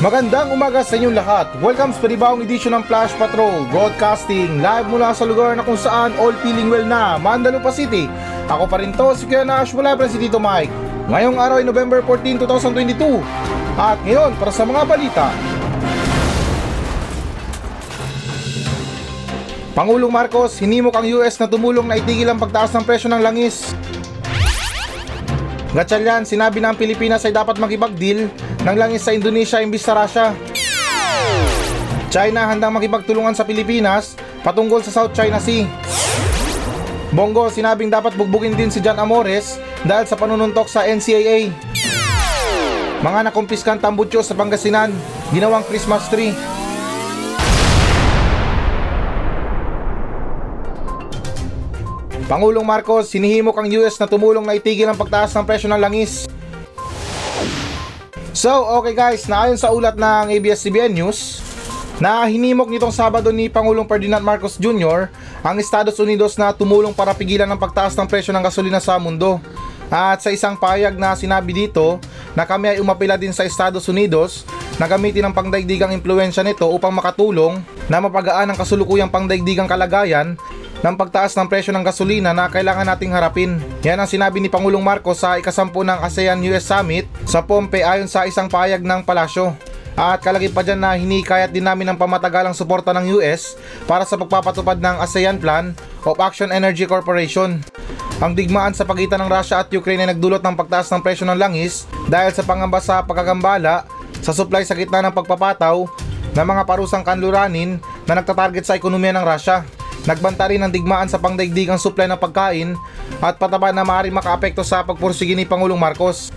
Magandang umaga sa inyong lahat. Welcome sa panibawang edisyon ng Flash Patrol Broadcasting live mula sa lugar na kung saan all feeling well na, Mandalupa City. Ako pa rin to, si Kuya Nash, wala pa si Tito Mike. Ngayong araw ay November 14, 2022. At ngayon, para sa mga balita. Pangulong Marcos, hinimok ang US na tumulong na itigil ang pagtaas ng presyo ng langis. Gatsalyan, sinabi ng Pilipinas ay dapat makipag-deal ng langis sa Indonesia imbis sa Russia. China handang makipagtulungan sa Pilipinas patungkol sa South China Sea. Bongo, sinabing dapat bugbugin din si John Amores dahil sa panununtok sa NCAA. Mga nakumpiskan tambutso sa Pangasinan, ginawang Christmas tree. Pangulong Marcos, sinihimok ang US na tumulong na itigil ang pagtaas ng presyo ng langis. So, okay guys, naayon sa ulat ng ABS-CBN News, na hinimok nitong Sabado ni Pangulong Ferdinand Marcos Jr. ang Estados Unidos na tumulong para pigilan ang pagtaas ng presyo ng gasolina sa mundo. At sa isang payag na sinabi dito na kami ay umapila din sa Estados Unidos na gamitin ang pangdaigdigang impluensya nito upang makatulong na mapagaan ang kasulukuyang pangdaigdigang kalagayan ng pagtaas ng presyo ng gasolina na kailangan nating harapin. Yan ang sinabi ni Pangulong Marcos sa ikasampu ng ASEAN-US Summit sa Pompe ayon sa isang payag ng palasyo. At kalagay pa dyan na hinikayat din namin ang pamatagalang suporta ng US para sa pagpapatupad ng ASEAN Plan of Action Energy Corporation. Ang digmaan sa pagitan ng Russia at Ukraine ay nagdulot ng pagtaas ng presyo ng langis dahil sa pangamba sa pagkagambala sa supply sa gitna ng pagpapataw ng mga parusang kanluranin na nagtatarget sa ekonomiya ng Russia. Nagbanta rin ng digmaan sa pangdaigdigang supply ng pagkain at pataba na maaaring makaapekto sa pagpursige ni Pangulong Marcos.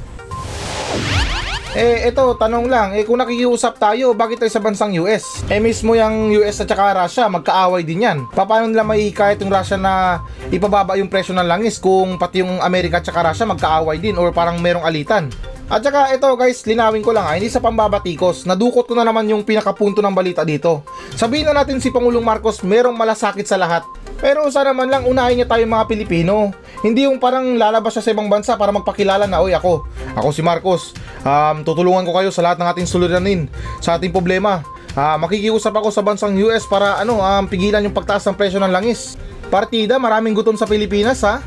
Eh, ito, tanong lang, eh kung nakikiusap tayo, bakit tayo sa bansang US? Eh mismo yung US at saka Russia, magkaaway din yan. Paano nila mahihikayat yung Russia na ipababa yung presyo ng langis kung pati yung Amerika at saka Russia magkaaway din or parang merong alitan? At saka ito guys, linawin ko lang ha, hindi sa pambabatikos, nadukot ko na naman yung pinakapunto ng balita dito. Sabihin na natin si Pangulong Marcos merong malasakit sa lahat. Pero sana man lang unahin niya tayo mga Pilipino. Hindi yung parang lalabas siya sa ibang bansa para magpakilala na, oy ako, ako si Marcos, um, tutulungan ko kayo sa lahat ng ating suliranin, sa ating problema. Uh, makikiusap ako sa bansang US para ano, um, pigilan yung pagtaas ng presyo ng langis. Partida, maraming gutom sa Pilipinas ha.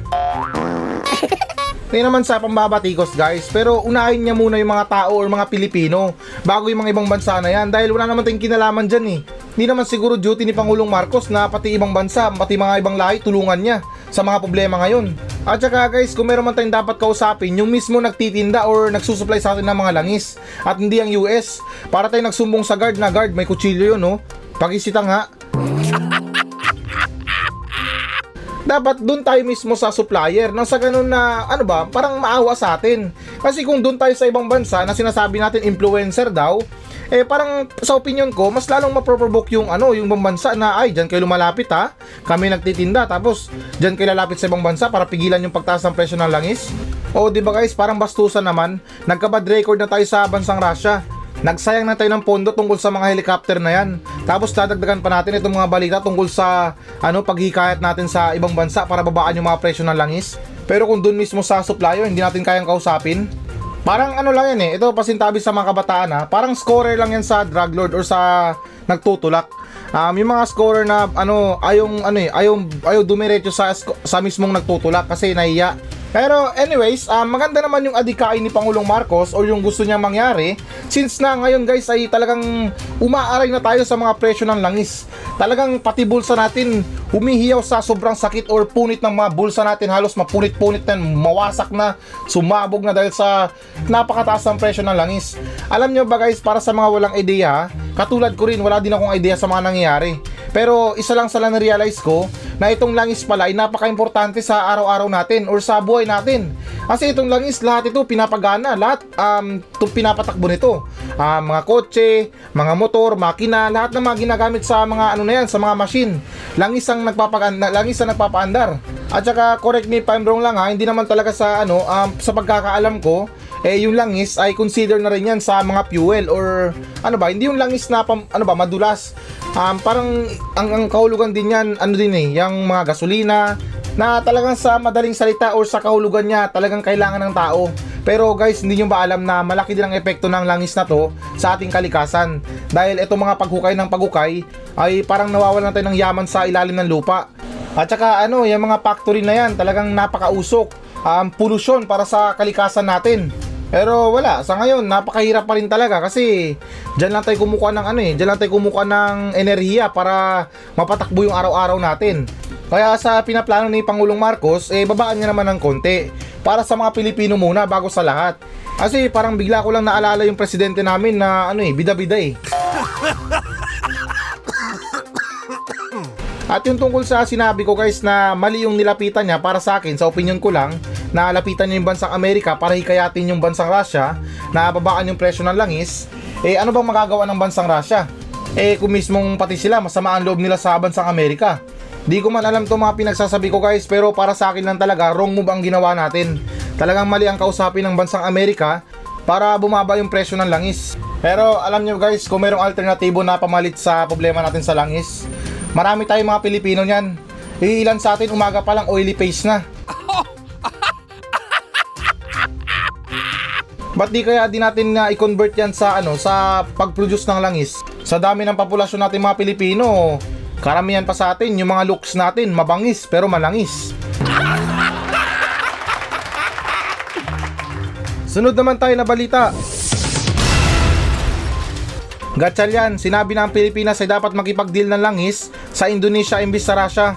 Hindi naman sa pambabatikos guys, pero unahin niya muna yung mga tao or mga Pilipino bago yung mga ibang bansa na yan dahil wala naman tayong kinalaman dyan eh. Hindi naman siguro duty ni Pangulong Marcos na pati ibang bansa, pati mga ibang lahi tulungan niya sa mga problema ngayon. At saka guys, kung meron man tayong dapat kausapin, yung mismo nagtitinda or nagsusupply sa atin ng mga langis at hindi ang US. Para tayo nagsumbong sa guard na guard, may kutsilyo yun no. Pagisita nga. Dapat doon tayo mismo sa supplier. Nang sa ganun na ano ba parang maawa sa atin. Kasi kung doon tayo sa ibang bansa na sinasabi natin influencer daw eh parang sa opinion ko mas lalong maproprovoke yung ano yung ibang bansa na ay diyan kayo lumalapit ha? Kami nagtitinda. Tapos diyan kayo lalapit sa ibang bansa para pigilan yung pagtaas ng presyo ng langis? O di ba guys parang bastusan naman. Nagkabad record na tayo sa bansang Russia Nagsayang na tayo ng pondo tungkol sa mga helicopter na yan. Tapos dadagdagan pa natin itong mga balita tungkol sa ano paghikayat natin sa ibang bansa para babaan yung mga presyo ng langis. Pero kung dun mismo sa supplier, hindi natin kayang kausapin. Parang ano lang yan eh, ito pasintabi sa mga kabataan ha, parang scorer lang yan sa drug lord or sa nagtutulak. Um, yung mga scorer na ano, ayong ano eh, ayaw, ayaw dumiretso sa, sa mismong nagtutulak kasi nahiya pero anyways, uh, maganda naman yung adikain ni Pangulong Marcos o yung gusto niyang mangyari since na ngayon guys ay talagang umaaray na tayo sa mga presyo ng langis. Talagang pati bulsa natin humihiyaw sa sobrang sakit or punit ng mga bulsa natin halos mapunit-punit na mawasak na, sumabog na dahil sa napakataas ng presyo ng langis. Alam nyo ba guys, para sa mga walang ideya, katulad ko rin wala din akong ideya sa mga nangyayari. Pero isa lang sa na-realize ko na itong langis pala ay napaka-importante sa araw-araw natin or sa buhay natin. Kasi itong langis, lahat ito pinapagana, lahat um, itong pinapatakbo nito. Uh, mga kotse, mga motor, makina, lahat ng mga ginagamit sa mga ano na yan, sa mga machine. Langis ang nagpapaganda, langis ang nagpapaandar. At saka correct me if I'm wrong lang ha, hindi naman talaga sa ano, um, sa pagkakaalam ko, eh yung langis ay consider na rin yan sa mga fuel or ano ba, hindi yung langis na pam, ano ba, madulas. Um, parang ang, ang kahulugan din yan, ano din eh, yung mga gasolina, na talagang sa madaling salita or sa kahulugan niya talagang kailangan ng tao. Pero guys, hindi nyo ba alam na malaki din ang epekto ng langis na to sa ating kalikasan? Dahil itong mga paghukay ng paghukay ay parang nawawalan tayo ng yaman sa ilalim ng lupa. At saka ano, yung mga factory na yan talagang napakausok. Um, polusyon para sa kalikasan natin. Pero wala, sa ngayon napakahirap pa rin talaga kasi diyan lang tayo kumukuha ng ano eh, diyan lang tayo kumukuha ng enerhiya para mapatakbo yung araw-araw natin. Kaya sa pinaplano ni Pangulong Marcos, eh babaan niya naman ng konti para sa mga Pilipino muna bago sa lahat. Kasi parang bigla ko lang naalala yung presidente namin na ano eh, bida-bida eh. At yung tungkol sa sinabi ko guys na mali yung nilapitan niya para sa akin, sa opinion ko lang, na lapitan niya yung bansang Amerika para hikayatin yung bansang Russia na babaan yung presyo ng langis, eh ano bang magagawa ng bansang Russia? Eh kung mismong pati sila masama ang loob nila sa bansang Amerika. Di ko man alam to mga pinagsasabi ko guys pero para sa akin lang talaga wrong move ang ginawa natin. Talagang mali ang kausapin ng bansang Amerika para bumaba yung presyo ng langis. Pero alam nyo guys, kung merong alternatibo na pamalit sa problema natin sa langis, marami tayong mga Pilipino niyan. Iilan sa atin umaga pa lang oily face na. Ba't di kaya di natin na i-convert yan sa ano sa pag-produce ng langis? Sa dami ng populasyon natin mga Pilipino, karamihan pa sa atin yung mga looks natin mabangis pero malangis. Sunod naman tayo na balita. Gatchalian, sinabi na ang Pilipinas ay dapat makipag-deal ng langis sa Indonesia imbis sa Russia.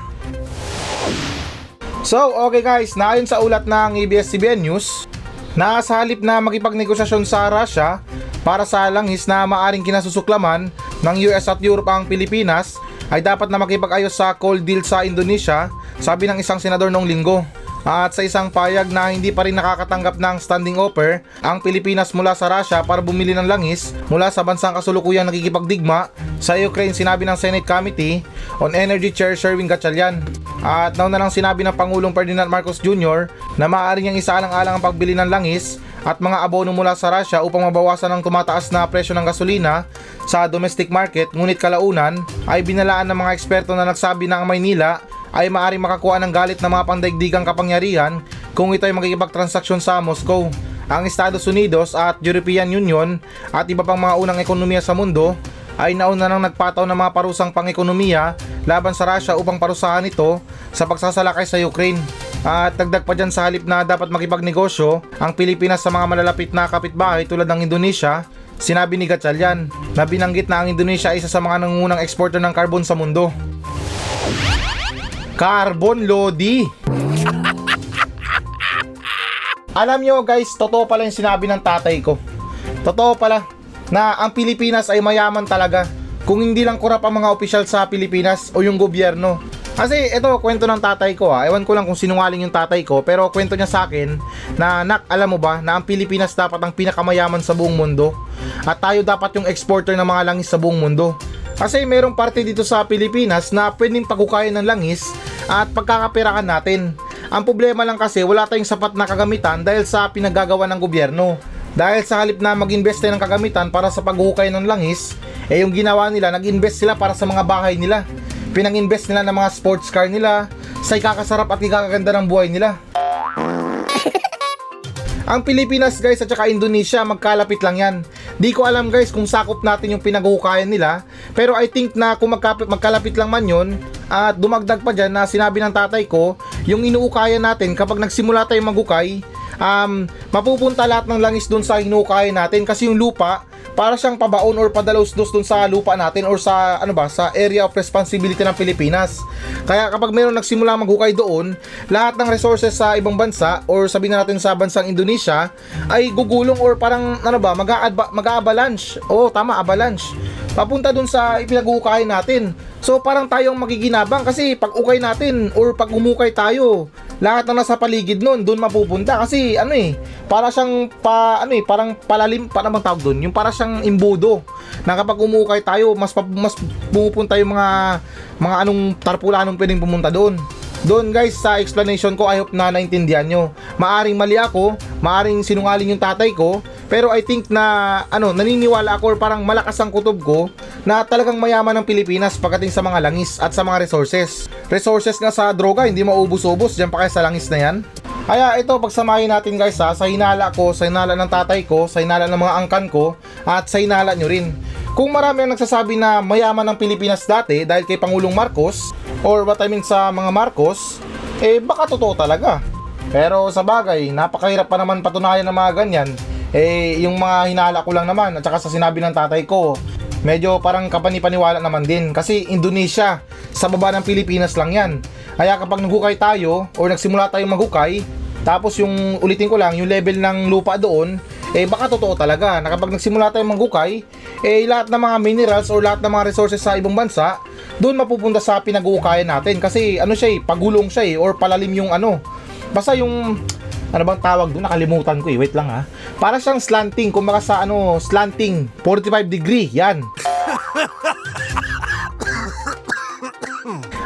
So, okay guys, naayon sa ulat ng ABS-CBN News, na sa halip na makipagnegosasyon sa Russia para sa langis na maaring kinasusuklaman ng US at Europe ang Pilipinas, ay dapat na makipag-ayos sa cold deal sa Indonesia, sabi ng isang senador noong linggo. At sa isang payag na hindi pa rin nakakatanggap ng standing offer ang Pilipinas mula sa Russia para bumili ng langis mula sa bansang kasulukuyang nakikipagdigma sa Ukraine sinabi ng Senate Committee on Energy Chair Sherwin Gatchalian. At nauna lang sinabi ng Pangulong Ferdinand Marcos Jr. na maaari niyang isaalang-alang ang pagbili ng langis at mga abono mula sa Russia upang mabawasan ang tumataas na presyo ng gasolina sa domestic market ngunit kalaunan ay binalaan ng mga eksperto na nagsabi na ang Maynila ay maaaring makakuha ng galit ng mga pandaigdigang kapangyarihan kung ito ay magkikipagtransaksyon sa Moscow. Ang Estados Unidos at European Union at iba pang mga unang ekonomiya sa mundo ay nauna nang nagpataw ng mga parusang pang-ekonomiya laban sa Russia upang parusahan ito sa pagsasalakay sa Ukraine. At dagdag pa dyan sa halip na dapat makipagnegosyo ang Pilipinas sa mga malalapit na kapitbahay tulad ng Indonesia, sinabi ni Gatchalian na binanggit na ang Indonesia ay isa sa mga nangungunang exporter ng carbon sa mundo. Carbon Lodi. Alam nyo guys, totoo pala yung sinabi ng tatay ko. Totoo pala na ang Pilipinas ay mayaman talaga. Kung hindi lang kurap ang mga opisyal sa Pilipinas o yung gobyerno. Kasi ito, kwento ng tatay ko ha. Ewan ko lang kung sinungaling yung tatay ko. Pero kwento niya sa akin na, nak, alam mo ba, na ang Pilipinas dapat ang pinakamayaman sa buong mundo. At tayo dapat yung exporter ng mga langis sa buong mundo. Kasi merong parte dito sa Pilipinas na pwedeng pagkukayan ng langis at pagkakapirakan natin. Ang problema lang kasi wala tayong sapat na kagamitan dahil sa pinagagawa ng gobyerno. Dahil sa halip na mag-invest ng kagamitan para sa paghuhukay ng langis, eh yung ginawa nila, nag-invest sila para sa mga bahay nila. Pinang-invest nila ng mga sports car nila, sa ikakasarap at ikakaganda ng buhay nila. Ang Pilipinas guys at saka Indonesia magkalapit lang yan. Di ko alam guys kung sakop natin yung pinaghuhukayan nila. Pero I think na kung magkapit, magkalapit lang man yun, at dumagdag pa dyan na sinabi ng tatay ko, yung inuukayan natin kapag nagsimula tayong maghukay, um, mapupunta lahat ng langis dun sa inuukayan natin kasi yung lupa, para siyang pabaon or padalos-dos dun sa lupa natin or sa ano ba sa area of responsibility ng Pilipinas. Kaya kapag mayroong nagsimula maghukay doon, lahat ng resources sa ibang bansa or sabihin natin sa bansang Indonesia ay gugulong or parang ano ba mag-avalanche. Oo, tama, avalanche. Papunta dun sa ipinaghukayan natin. So parang tayong magiginabang kasi pag ukay natin or pag umukay tayo, lahat na nasa paligid nun doon mapupunta. Kasi ano eh para siyang pa ano eh parang palalim pa naman tawag doon yung para siyang imbudo. Na kapag umukay tayo mas mas pumupunta yung mga mga anong tarpulanong pwedeng pumunta doon Doon guys sa explanation ko I hope na naintindihan nyo. Maaring mali ako, maaring sinungaling yung tatay ko, pero I think na ano, naniniwala ako or parang malakas ang kutob ko na talagang mayaman ng Pilipinas pagdating sa mga langis at sa mga resources. Resources nga sa droga, hindi maubos-ubos, dyan pa kayo sa langis na yan. Kaya ito, pagsamahin natin guys ha, sa hinala ko, sa hinala ng tatay ko, sa hinala ng mga angkan ko, at sa hinala nyo rin. Kung marami ang nagsasabi na mayaman ng Pilipinas dati dahil kay Pangulong Marcos, or what I mean sa mga Marcos, eh baka totoo talaga. Pero sa bagay, napakahirap pa naman patunayan ng mga ganyan. Eh, yung mga hinala ko lang naman, at saka sa sinabi ng tatay ko, medyo parang kapanipaniwala naman din. Kasi Indonesia, sa baba ng Pilipinas lang yan. Kaya kapag naghukay tayo, or nagsimula tayong maghukay, tapos yung ulitin ko lang, yung level ng lupa doon, eh baka totoo talaga na kapag nagsimula tayong manghukay, eh lahat ng mga minerals or lahat ng mga resources sa ibang bansa, doon mapupunta sa pinag-uukayan natin. Kasi ano siya eh, pagulong siya eh, or palalim yung ano. Basta yung, ano bang tawag doon? Nakalimutan ko eh, wait lang ha. Para siyang slanting, kumbaga sa ano, slanting, 45 degree, yan.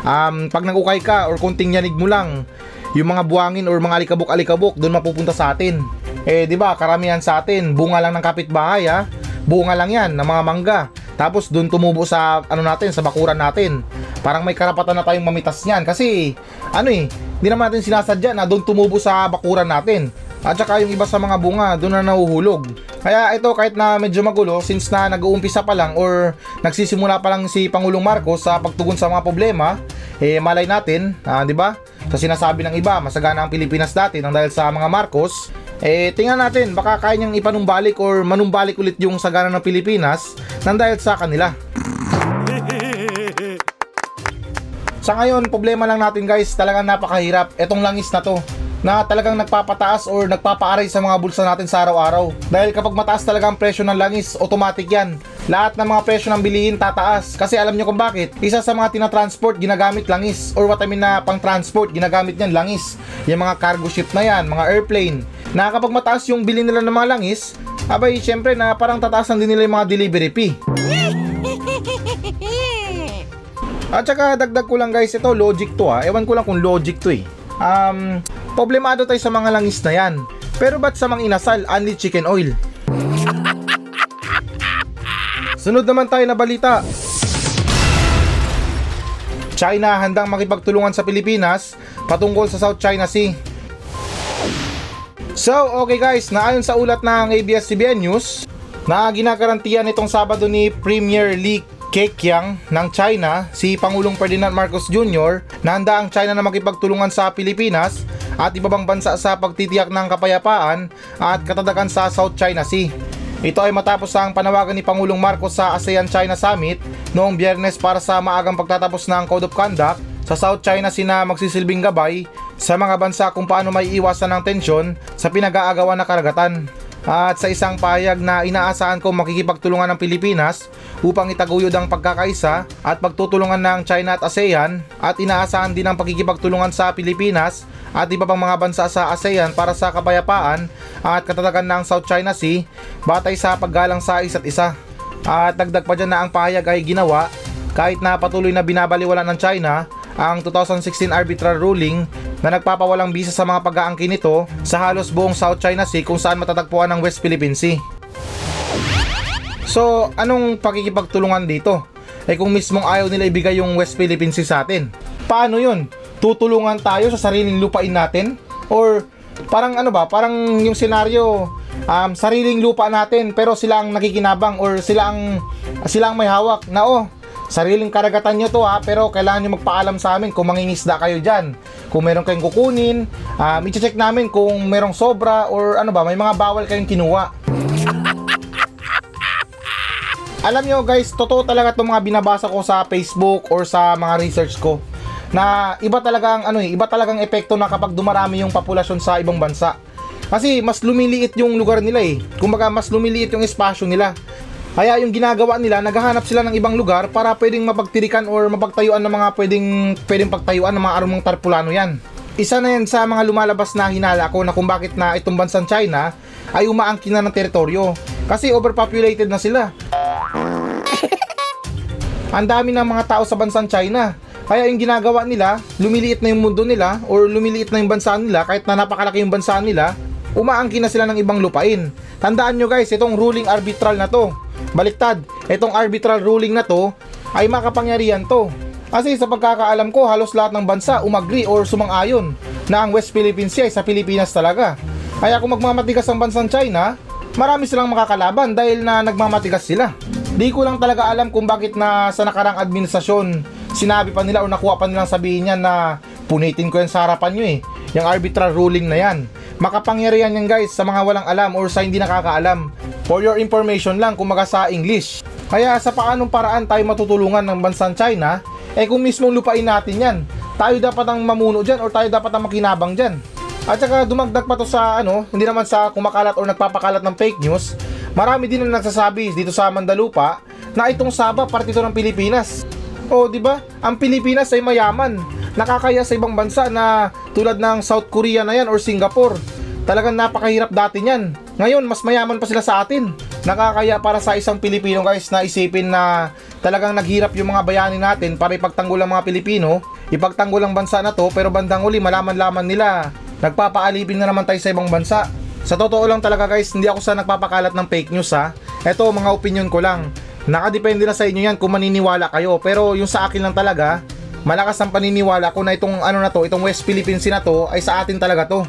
um, pag nag-ukay ka or kunting yanig mo lang, yung mga buwangin or mga alikabok-alikabok doon mapupunta sa atin. Eh, di ba, karamihan sa atin, bunga lang ng kapitbahay ha. Bunga lang yan ng mga mangga. Tapos doon tumubo sa ano natin, sa bakuran natin. Parang may karapatan na tayong mamitas niyan kasi ano eh, hindi naman natin sinasadya na doon tumubo sa bakuran natin. At saka yung iba sa mga bunga, doon na nahuhulog. Kaya ito kahit na medyo magulo since na nag-uumpisa pa lang or nagsisimula pa lang si Pangulong Marcos sa pagtugon sa mga problema, eh malay natin, ah, 'di ba? Sa sinasabi ng iba, masagana ang Pilipinas dati nang dahil sa mga Marcos, eh tingnan natin baka kaya niyang ipanumbalik or manumbalik ulit yung sagana ng Pilipinas nang dahil sa kanila. Sa ngayon, problema lang natin guys, talagang napakahirap. Etong langis na to na talagang nagpapataas or nagpapaaray sa mga bulsa natin sa araw-araw. Dahil kapag mataas talaga ang presyo ng langis, automatic yan. Lahat ng mga presyo ng bilihin tataas. Kasi alam nyo kung bakit? Isa sa mga tinatransport, ginagamit langis. Or what I mean na pang transport, ginagamit niyan langis. Yung mga cargo ship na yan, mga airplane. Na kapag mataas yung bili nila ng mga langis, abay syempre na parang tataasan din nila yung mga delivery fee. At saka dagdag ko lang guys, ito logic to ha. Ewan ko lang kung logic to eh. Um, problemado tayo sa mga langis na yan. Pero ba't sa mga inasal, only chicken oil? Sunod naman tayo na balita. China handang makipagtulungan sa Pilipinas patungkol sa South China Sea. So, okay guys, naayon sa ulat ng ABS-CBN News, na ginagarantiyan itong Sabado ni Premier Li Keqiang ng China, si Pangulong Ferdinand Marcos Jr. na handa ang China na makipagtulungan sa Pilipinas at iba pang bansa sa pagtitiyak ng kapayapaan at katadakan sa South China Sea. Ito ay matapos ang panawagan ni Pangulong Marcos sa ASEAN-China Summit noong biyernes para sa maagang pagtatapos ng Code of Conduct sa South China Sea na magsisilbing gabay sa mga bansa kung paano may iwasan ng tensyon sa pinag-aagawan na karagatan. At sa isang payag na inaasahan ko makikipagtulungan ng Pilipinas upang itaguyod ang pagkakaisa at pagtutulungan ng China at ASEAN at inaasahan din ang pagkikipagtulungan sa Pilipinas at iba pang mga bansa sa ASEAN para sa kapayapaan at katatagan ng South China Sea batay sa paggalang sa isa't isa. At dagdag pa dyan na ang pahayag ay ginawa kahit na patuloy na binabaliwala ng China ang 2016 arbitral ruling na nagpapawalang bisa sa mga pag-aangkin nito sa halos buong South China Sea kung saan matatagpuan ang West Philippine Sea. So, anong pakikipagtulungan dito? Eh kung mismong ayaw nila ibigay yung West Philippine Sea sa atin, paano yun? Tutulungan tayo sa sariling lupain natin? Or parang ano ba, parang yung senaryo, um, sariling lupa natin pero sila ang nakikinabang or sila ang, sila ang may hawak na oh, sariling karagatan nyo to ha, pero kailangan nyo magpaalam sa amin kung mangingisda kayo dyan. Kung meron kayong kukunin, um, i-check namin kung merong sobra or ano ba, may mga bawal kayong kinuha. Alam nyo guys, totoo talaga itong mga binabasa ko sa Facebook or sa mga research ko na iba talaga ang ano eh, iba talagang epekto na kapag dumarami yung populasyon sa ibang bansa. Kasi mas lumiliit yung lugar nila eh. Kumbaga mas lumiliit yung espasyo nila. Kaya yung ginagawa nila, naghahanap sila ng ibang lugar para pwedeng mapagtirikan or mapagtayuan ng mga pwedeng pwedeng pagtayuan ng mga arumang tarpulano yan. Isa na yan sa mga lumalabas na hinala ko na kung bakit na itong bansang China ay umaangkin na ng teritoryo. Kasi overpopulated na sila. Ang dami ng mga tao sa bansang China. Kaya yung ginagawa nila, lumiliit na yung mundo nila or lumiliit na yung bansa nila kahit na napakalaki yung bansa nila, umaangkin na sila ng ibang lupain. Tandaan nyo guys, itong ruling arbitral na to. Baliktad, itong arbitral ruling na to ay makapangyarihan to. Kasi sa pagkakaalam ko, halos lahat ng bansa umagri or sumang-ayon na ang West Philippine Sea ay sa Pilipinas talaga. Kaya kung magmamatigas ang bansang China, marami silang makakalaban dahil na nagmamatigas sila. Di ko lang talaga alam kung bakit na sa nakarang administrasyon sinabi pa nila o nakuha pa nilang sabihin yan na punitin ko yan sa harapan nyo eh. Yung arbitral ruling na yan. Makapangyarihan yan guys sa mga walang alam or sa hindi nakakaalam. For your information lang kumaga sa English. Kaya sa paanong paraan tayo matutulungan ng bansang China, eh kung mismong lupain natin yan, tayo dapat ang mamuno dyan or tayo dapat ang makinabang dyan. At saka dumagdag pa to sa ano, hindi naman sa kumakalat or nagpapakalat ng fake news, marami din na nagsasabi dito sa Mandalupa na itong Saba parte ito ng Pilipinas. O, di ba? Ang Pilipinas ay mayaman. Nakakaya sa ibang bansa na tulad ng South Korea na yan or Singapore. Talagang napakahirap dati niyan. Ngayon, mas mayaman pa sila sa atin. Nakakaya para sa isang Pilipino guys na isipin na talagang naghirap yung mga bayani natin para ipagtanggol ang mga Pilipino, ipagtanggol ang bansa na to pero bandang uli malaman-laman nila nagpapaalipin na naman tayo sa ibang bansa. Sa totoo lang talaga guys, hindi ako sa nagpapakalat ng fake news ha. Ito mga opinion ko lang. Nakadepende na sa inyo yan kung maniniwala kayo. Pero yung sa akin lang talaga, malakas ang paniniwala ko na itong ano na to, itong West Philippine Sea na to ay sa atin talaga to.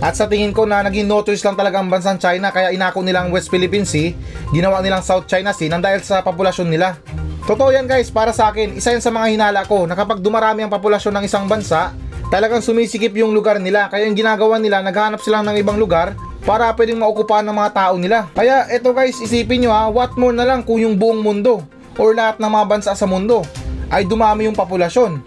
At sa tingin ko na naging notorious lang talaga ang bansang China kaya inako nilang West Philippine Sea, ginawa nilang South China Sea nang dahil sa populasyon nila. Totoo yan guys, para sa akin, isa yan sa mga hinala ko na kapag dumarami ang populasyon ng isang bansa, talagang sumisikip yung lugar nila. Kaya yung ginagawa nila, naghahanap sila ng ibang lugar para pwedeng maukupahan ng mga tao nila. Kaya eto guys, isipin nyo ha, what more na lang kung yung buong mundo or lahat ng mga bansa sa mundo ay dumami yung populasyon.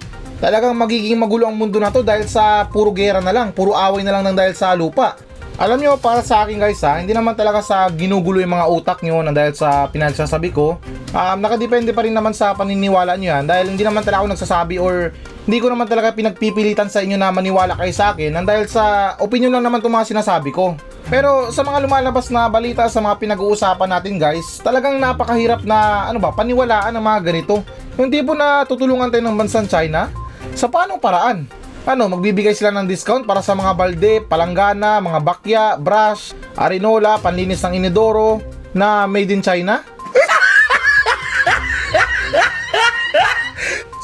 Talagang magiging magulo ang mundo na to dahil sa puro gera na lang, puro away na lang ng dahil sa lupa. Alam nyo, para sa akin guys ha, hindi naman talaga sa ginugulo yung mga utak nyo na dahil sa pinagsasabi ko. Um, nakadepende pa rin naman sa paniniwala nyo yan dahil hindi naman talaga ako nagsasabi or hindi ko naman talaga pinagpipilitan sa inyo na maniwala kayo sa akin nang dahil sa opinion lang naman itong mga sinasabi ko. Pero sa mga lumalabas na balita sa mga pinag-uusapan natin guys, talagang napakahirap na ano ba, paniwalaan ng mga ganito. Yung tipo na tutulungan tayo ng bansang China, sa paanong paraan? Ano, magbibigay sila ng discount para sa mga balde, palanggana, mga bakya, brush, arinola, panlinis ng inidoro na made in China?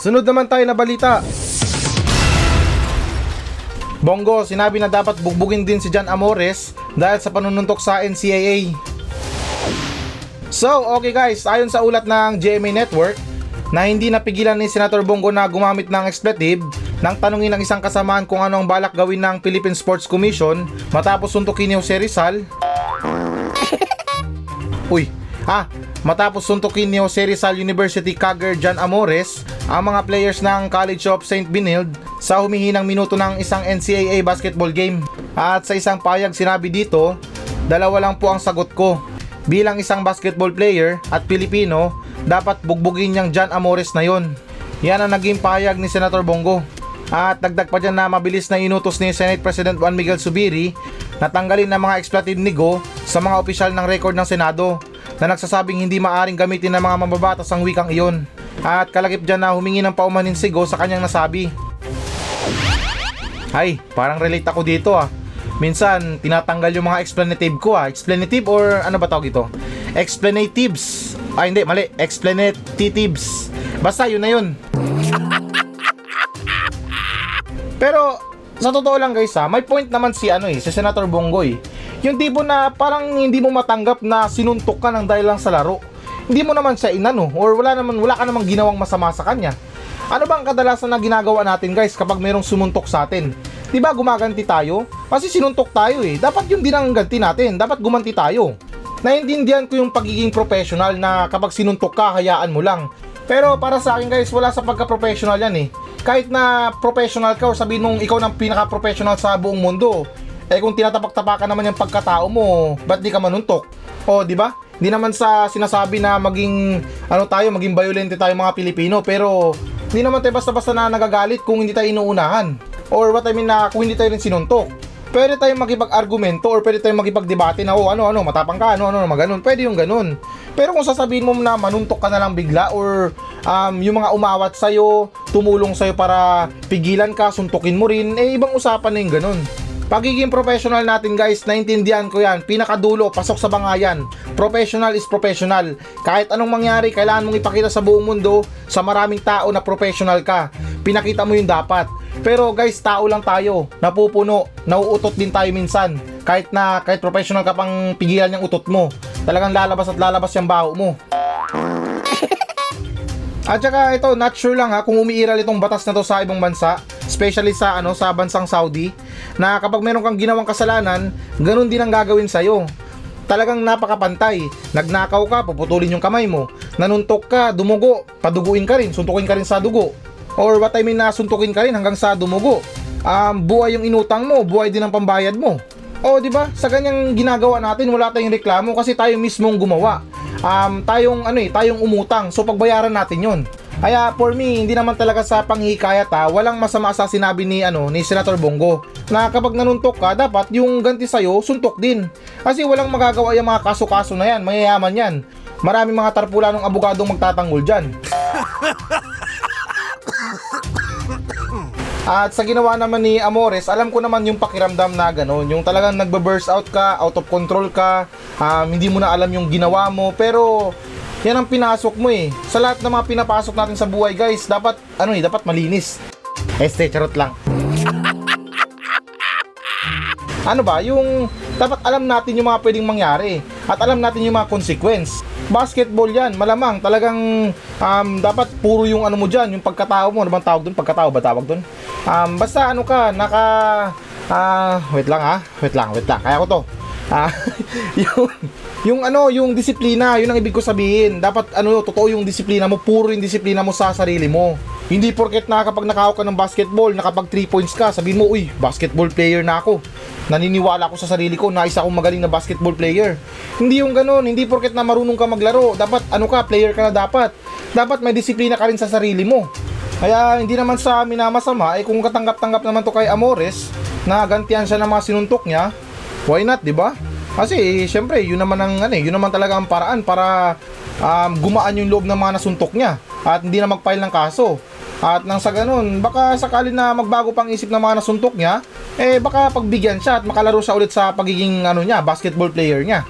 Sunod naman tayo na balita. Bongo, sinabi na dapat bugbugin din si John Amores dahil sa panununtok sa NCAA. So, okay guys, ayon sa ulat ng GMA Network, na hindi napigilan ni Senator Bongo na gumamit ng expletive nang tanungin ng isang kasamaan kung ano ang balak gawin ng Philippine Sports Commission matapos suntukin ni Jose Rizal. Uy, ah, matapos suntukin ni Jose Rizal University Kagger John Amores ang mga players ng College of St. Benilde sa humihinang minuto ng isang NCAA basketball game. At sa isang payag sinabi dito, dalawa lang po ang sagot ko. Bilang isang basketball player at Pilipino, dapat bugbugin niyang John Amores na yon. Yan ang naging payag ni Senator Bongo. At dagdag pa dyan na mabilis na inutos ni Senate President Juan Miguel Subiri na tanggalin ng mga expletive nigo sa mga opisyal ng record ng Senado na nagsasabing hindi maaring gamitin ng mga mababatas ang wikang iyon. At kalagip dyan na humingi ng paumanin sigo sa kanyang nasabi. Ay, parang relate ako dito ah. Minsan, tinatanggal yung mga explanative ko ah. Explanative or ano ba tawag ito? Explanatives. Ay hindi, mali. Explanatives. Basta yun na yun. Pero, sa totoo lang guys ha, may point naman si ano eh, si Senator Bongoy. Yung tipo na parang hindi mo matanggap na sinuntok ka ng dahil lang sa laro. Hindi mo naman siya inano or wala naman wala ka namang ginawang masama sa kanya. Ano bang kadalasan na ginagawa natin guys kapag mayroong sumuntok sa atin? 'Di ba gumaganti tayo? Kasi sinuntok tayo eh. Dapat yung din ang ganti natin. Dapat gumanti tayo. Naiintindihan ko yung pagiging professional na kapag sinuntok ka, hayaan mo lang. Pero para sa akin guys, wala sa pagka-professional yan eh. Kahit na professional ka o sabihin mong ikaw ng pinaka-professional sa buong mundo, eh kung tinatapak-tapakan naman yung pagkatao mo, ba't di ka manuntok? O, di ba? Hindi naman sa sinasabi na maging ano tayo, maging violent tayo mga Pilipino, pero hindi naman tayo basta-basta na nagagalit kung hindi tayo inuunahan. Or what I mean na kung hindi tayo rin sinuntok. Pwede tayong makipag-argumento or pwede tayong makipag-debate na oh, ano ano matapang ka ano ano maganon. Pwede yung ganun. Pero kung sasabihin mo na manuntok ka na lang bigla or um, yung mga umawat sa'yo, tumulong sa'yo para pigilan ka, suntukin mo rin, eh ibang usapan na yung ganun. Pagiging professional natin guys, naintindihan ko yan. Pinakadulo, pasok sa bangayan. Professional is professional. Kahit anong mangyari, kailangan mong ipakita sa buong mundo, sa maraming tao na professional ka. Pinakita mo yung dapat. Pero guys, tao lang tayo. Napupuno. Nauutot din tayo minsan. Kahit na, kahit professional ka pang pigilan yung utot mo. Talagang lalabas at lalabas yung baho mo. At saka ito, not sure lang ha kung umiiral itong batas na to sa ibang bansa, especially sa ano sa bansang Saudi, na kapag meron kang ginawang kasalanan, ganun din ang gagawin sa iyo. Talagang napakapantay. Nagnakaw ka, puputulin yung kamay mo. Nanuntok ka, dumugo, paduguin ka rin, suntukin ka rin sa dugo. Or what I mean na suntukin ka rin hanggang sa dumugo. Um, buhay yung inutang mo, buhay din ang pambayad mo. O, di ba? Sa ganyang ginagawa natin, wala tayong reklamo kasi tayo mismong gumawa. Um, tayong ano eh, tayong umutang. So pagbayaran natin 'yon. Kaya for me, hindi naman talaga sa panghihikayat ha, walang masama sa sinabi ni ano ni Senator Bongo na kapag nanuntok ka, dapat yung ganti sa'yo, suntok din. Kasi walang magagawa yung mga kaso-kaso na yan, mayayaman yan. Maraming mga tarpula ng abogadong magtatanggol dyan. At sa ginawa naman ni Amores, alam ko naman yung pakiramdam na gano'n. Yung talagang nagbe-burst out ka, out of control ka, um, hindi mo na alam yung ginawa mo. Pero yan ang pinasok mo eh. Sa lahat ng mga pinapasok natin sa buhay guys, dapat ano eh, dapat malinis. Este, charot lang. ano ba, yung dapat alam natin yung mga pwedeng mangyari at alam natin yung mga consequence. Basketball yan, malamang talagang um, dapat puro yung ano mo dyan, yung pagkatao mo, ano bang tawag dun? Pagkatao ba tawag dun? Um, basta ano ka, naka, ah, wait lang ha, wait lang, wait lang, kaya ko to. Ah, yung, yung ano, yung disiplina, yun ang ibig ko sabihin. Dapat ano, totoo yung disiplina mo, puro yung disiplina mo sa sarili mo. Hindi porket na kapag nakahawak ka ng basketball, nakapag 3 points ka, sabihin mo, uy, basketball player na ako. Naniniwala ako sa sarili ko na isa akong magaling na basketball player. Hindi yung ganun, hindi porket na marunong ka maglaro. Dapat, ano ka, player ka na dapat. Dapat may disiplina ka rin sa sarili mo. Kaya hindi naman sa minamasama, eh kung katanggap-tanggap naman to kay Amores, na gantihan siya ng mga sinuntok niya, why not, di ba? Kasi, syempre, yun naman ang, ano, eh, yun naman talaga ang paraan para um, gumaan yung loob ng mga nasuntok niya at hindi na mag-file ng kaso. At nang sa ganun, baka sakali na magbago pang isip ng mga nasuntok niya, eh baka pagbigyan siya at makalaro siya ulit sa pagiging ano niya, basketball player niya.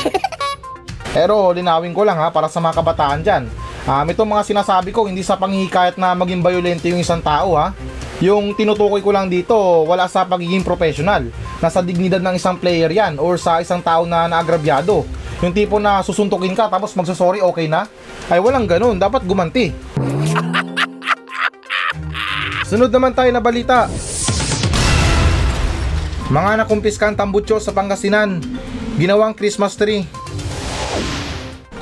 Pero linawin ko lang ha para sa mga kabataan dyan. Um, itong mga sinasabi ko hindi sa panghihikayat na maging violente yung isang tao ha. Yung tinutukoy ko lang dito, wala sa pagiging professional. Nasa dignidad ng isang player yan or sa isang tao na naagrabyado. Yung tipo na susuntukin ka tapos magsasorry okay na. Ay walang ganun, dapat gumanti. Sunod naman tayo na balita. Mga nakumpiskan tambutso sa Pangasinan, ginawang Christmas tree.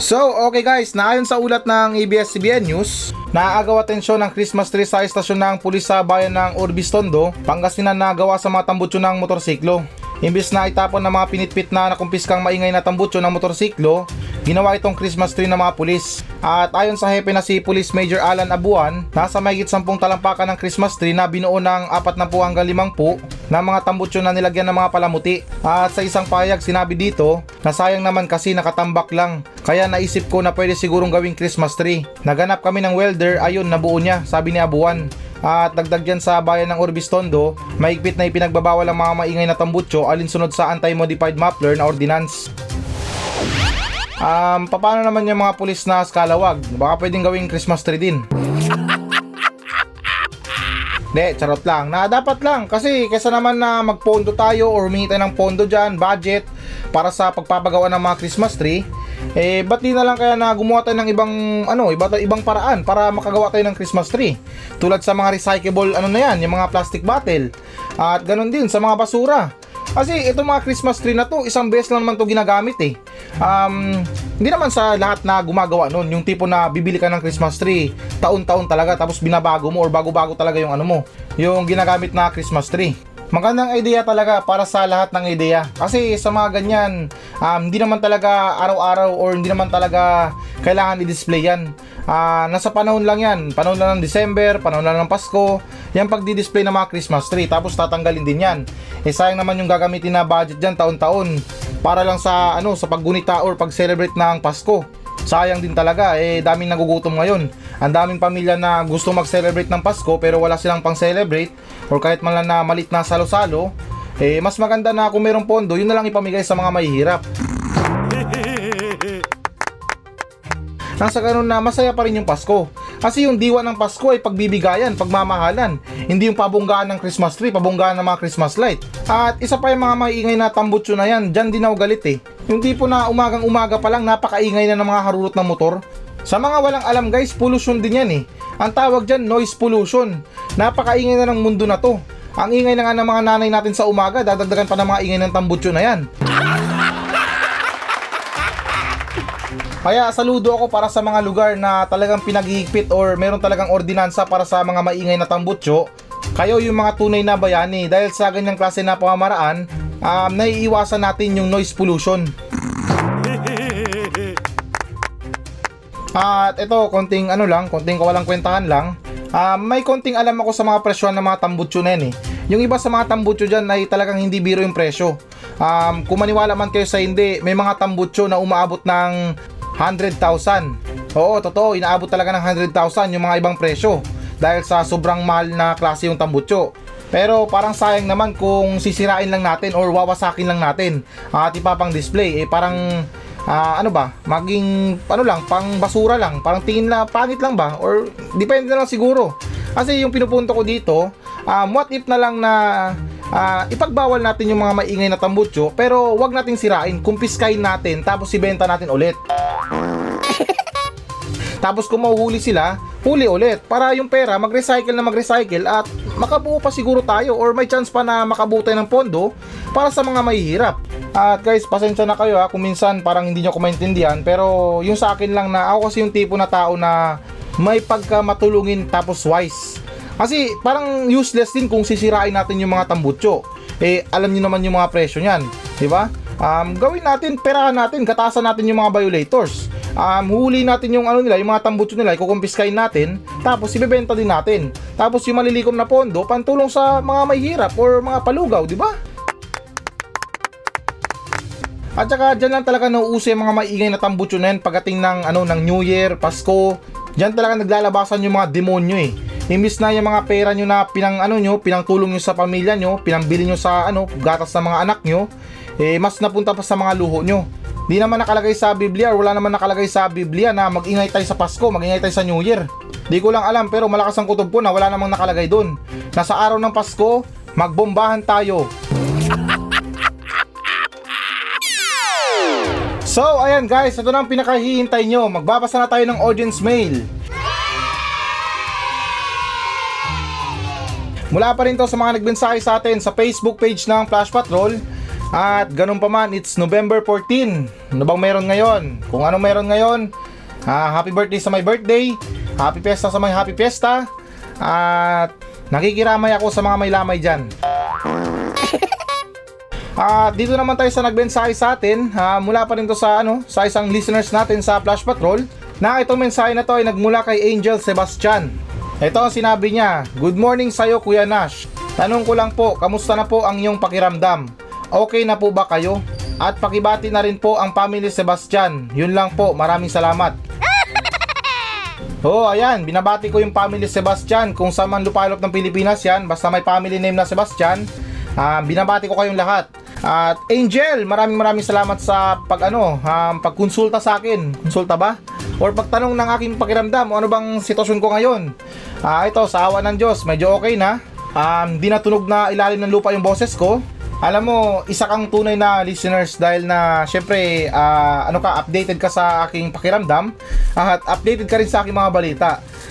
So, okay guys, naayon sa ulat ng ABS-CBN News, naaagaw atensyon ng Christmas tree sa istasyon ng pulis sa bayan ng Urbistondo, Pangasinan na gawa sa mga tambutso ng motorsiklo. Imbis na itapon ng mga pinitpit na nakumpiskang maingay na tambutso ng motorsiklo, ginawa itong Christmas tree ng mga pulis. At ayon sa hepe na si Police Major Alan Abuan, nasa mahigit 10 talampakan ng Christmas tree na binuo ng 40 hanggang 50 na mga tambutso na nilagyan ng mga palamuti. At sa isang payag sinabi dito na sayang naman kasi nakatambak lang. Kaya naisip ko na pwede sigurong gawing Christmas tree. Naganap kami ng welder, ayun nabuo niya, sabi ni Abuan. At dagdag dyan sa bayan ng Urbistondo, maigpit na ipinagbabawal ang mga maingay na tambutso alinsunod sa anti-modified muffler na ordinance. Um, paano naman yung mga pulis na skalawag? Baka pwedeng gawing Christmas tree din. De, charot lang. Na dapat lang kasi kaysa naman na magpondo tayo or humingi tayo ng pondo dyan, budget para sa pagpapagawa ng mga Christmas tree, eh ba't di na lang kaya na gumawa tayo ng ibang ano, iba ibang paraan para makagawa tayo ng Christmas tree. Tulad sa mga recyclable ano na yan, yung mga plastic bottle. At ganun din sa mga basura. Kasi itong mga Christmas tree na to, isang beses lang naman to ginagamit eh. Um, hindi naman sa lahat na gumagawa nun, yung tipo na bibili ka ng Christmas tree, taon-taon talaga, tapos binabago mo or bago-bago talaga yung ano mo, yung ginagamit na Christmas tree. Magandang idea talaga para sa lahat ng ideya. Kasi sa mga ganyan, um, hindi naman talaga araw-araw or hindi naman talaga kailangan i-display yan. Uh, nasa panahon lang yan. Panahon lang ng December, panahon lang ng Pasko. Yan pag di-display ng mga Christmas tree. Tapos tatanggalin din yan. Eh sayang naman yung gagamitin na budget dyan taon-taon. Para lang sa ano sa paggunita or pag-celebrate ng Pasko. Sayang din talaga eh daming nagugutom ngayon ang daming pamilya na gusto mag-celebrate ng Pasko pero wala silang pang celebrate or kahit man lang na malit na salo-salo eh mas maganda na kung merong pondo yun na lang ipamigay sa mga mahihirap nang sa ganun na masaya pa rin yung Pasko. Kasi yung diwa ng Pasko ay pagbibigayan, pagmamahalan. Hindi yung pabunggaan ng Christmas tree, pabunggaan ng mga Christmas light. At isa pa yung mga maingay na tambutso na yan, dyan din ako galit eh. Yung tipo na umagang umaga pa lang napakaingay na ng mga harurot ng motor. Sa mga walang alam guys, pollution din yan eh. Ang tawag dyan, noise pollution. Napakaingay na ng mundo na to. Ang ingay na nga ng mga nanay natin sa umaga, dadagdagan pa ng mga ingay ng tambutso na yan. Kaya saludo ako para sa mga lugar na talagang pinaghihigpit or meron talagang ordinansa para sa mga maingay na tambutso. Kayo yung mga tunay na bayani dahil sa ganyang klase na pamamaraan, um, naiiwasan natin yung noise pollution. At ito, konting ano lang, konting kawalang kwentahan lang. Ah, may konting alam ako sa mga presyon ng mga tambutso na yan eh. Yung iba sa mga tambutso dyan ay talagang hindi biro yung presyo. Um, kung maniwala man kayo sa hindi, may mga tambutso na umaabot ng 100,000. Oo, totoo, inaabot talaga ng 100,000 yung mga ibang presyo dahil sa sobrang mahal na klase yung tambutso. Pero parang sayang naman kung sisirain lang natin or wawasakin lang natin at ipapang display. Eh parang ah, ano ba, maging ano lang, pang basura lang, parang tingin na pangit lang ba or depende na lang siguro. Kasi yung pinupunto ko dito, um, what if na lang na ah, ipagbawal natin yung mga maingay na tambutso pero wag nating sirain, kumpiskahin natin tapos ibenta natin ulit. Tapos kung mahuhuli sila, huli ulit para yung pera mag-recycle na mag-recycle at makabuo pa siguro tayo or may chance pa na makabuo tayo ng pondo para sa mga mahihirap. At guys, pasensya na kayo ha kung minsan parang hindi nyo ko maintindihan pero yung sa akin lang na ako kasi yung tipo na tao na may pagka matulungin tapos wise. Kasi parang useless din kung sisirain natin yung mga tambutso. Eh, alam niyo naman yung mga presyo niyan, di ba? Um, gawin natin, perahan natin, katasan natin yung mga violators. Um, huli natin yung ano nila, yung mga tambutso nila, ikukumpiskain natin, tapos ibebenta din natin. Tapos yung malilikom na pondo, pantulong sa mga mahihirap or mga palugaw, di ba? At saka dyan lang talaga nauuso yung mga maingay na tambutso na yan pagdating ng, ano, ng New Year, Pasko. Dyan talaga naglalabasan yung mga demonyo eh. Imbis na yung mga pera nyo na pinang ano nyo, pinangtulong nyo sa pamilya nyo, pinangbili nyo sa ano, gatas ng mga anak nyo, eh mas napunta pa sa mga luho nyo. Di naman nakalagay sa Biblia or wala naman nakalagay sa Biblia na mag-ingay tayo sa Pasko, mag-ingay tayo sa New Year. Di ko lang alam pero malakas ang kutob ko na wala namang nakalagay doon. Na sa araw ng Pasko, magbombahan tayo. So, ayan guys, ito na ang pinakahihintay nyo. Magbabasa na tayo ng audience mail. Mula pa rin to sa mga nagbensahe sa atin sa Facebook page ng Flash Patrol. At ganun pa man, it's November 14. Ano bang meron ngayon? Kung anong meron ngayon, ah, happy birthday sa my birthday. Happy Fiesta sa may happy Fiesta. At nakikiramay ako sa mga may lamay dyan. At dito naman tayo sa nagbensahe sa atin. ah, mula pa rin to sa, ano, sa isang listeners natin sa Flash Patrol. Na itong mensahe na to ay nagmula kay Angel Sebastian. Ito ang sinabi niya, Good morning sa'yo Kuya Nash. Tanong ko lang po, kamusta na po ang iyong pakiramdam? Okay na po ba kayo? At pakibati na rin po ang family Sebastian. Yun lang po, maraming salamat. Oh, ayan, binabati ko yung family Sebastian. Kung saan man lupalop ng Pilipinas yan, basta may family name na Sebastian, ah, binabati ko kayong lahat. At Angel, maraming maraming salamat sa pag ano, um, pagkonsulta sa akin. Konsulta ba? Or pagtanong ng aking pakiramdam, ano bang sitwasyon ko ngayon? Ah, ito, sa awa ng Diyos, medyo okay na. Um, di natunog na ilalim ng lupa yung boses ko. Alam mo, isa kang tunay na listeners dahil na syempre ah, ano ka updated ka sa aking pakiramdam at updated ka rin sa aking mga balita.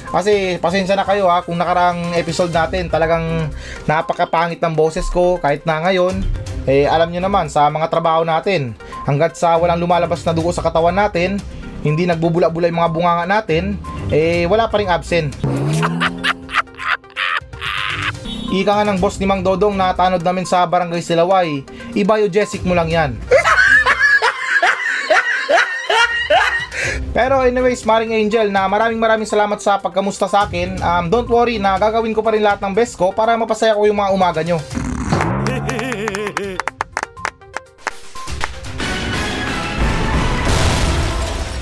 Kasi pasensya na kayo ha kung nakarang episode natin talagang napakapangit ng boses ko kahit na ngayon eh alam nyo naman sa mga trabaho natin hanggat sa walang lumalabas na dugo sa katawan natin hindi nagbubula-bula yung mga bunganga natin eh wala pa ring absent. Ika nga ng boss ni Mang Dodong na tanod namin sa Barangay Silaway. I-biogesic mo lang yan. Pero anyways, Maring Angel, na maraming maraming salamat sa pagkamusta sa akin. Um, don't worry na gagawin ko pa rin lahat ng best ko para mapasaya ko yung mga umaga nyo.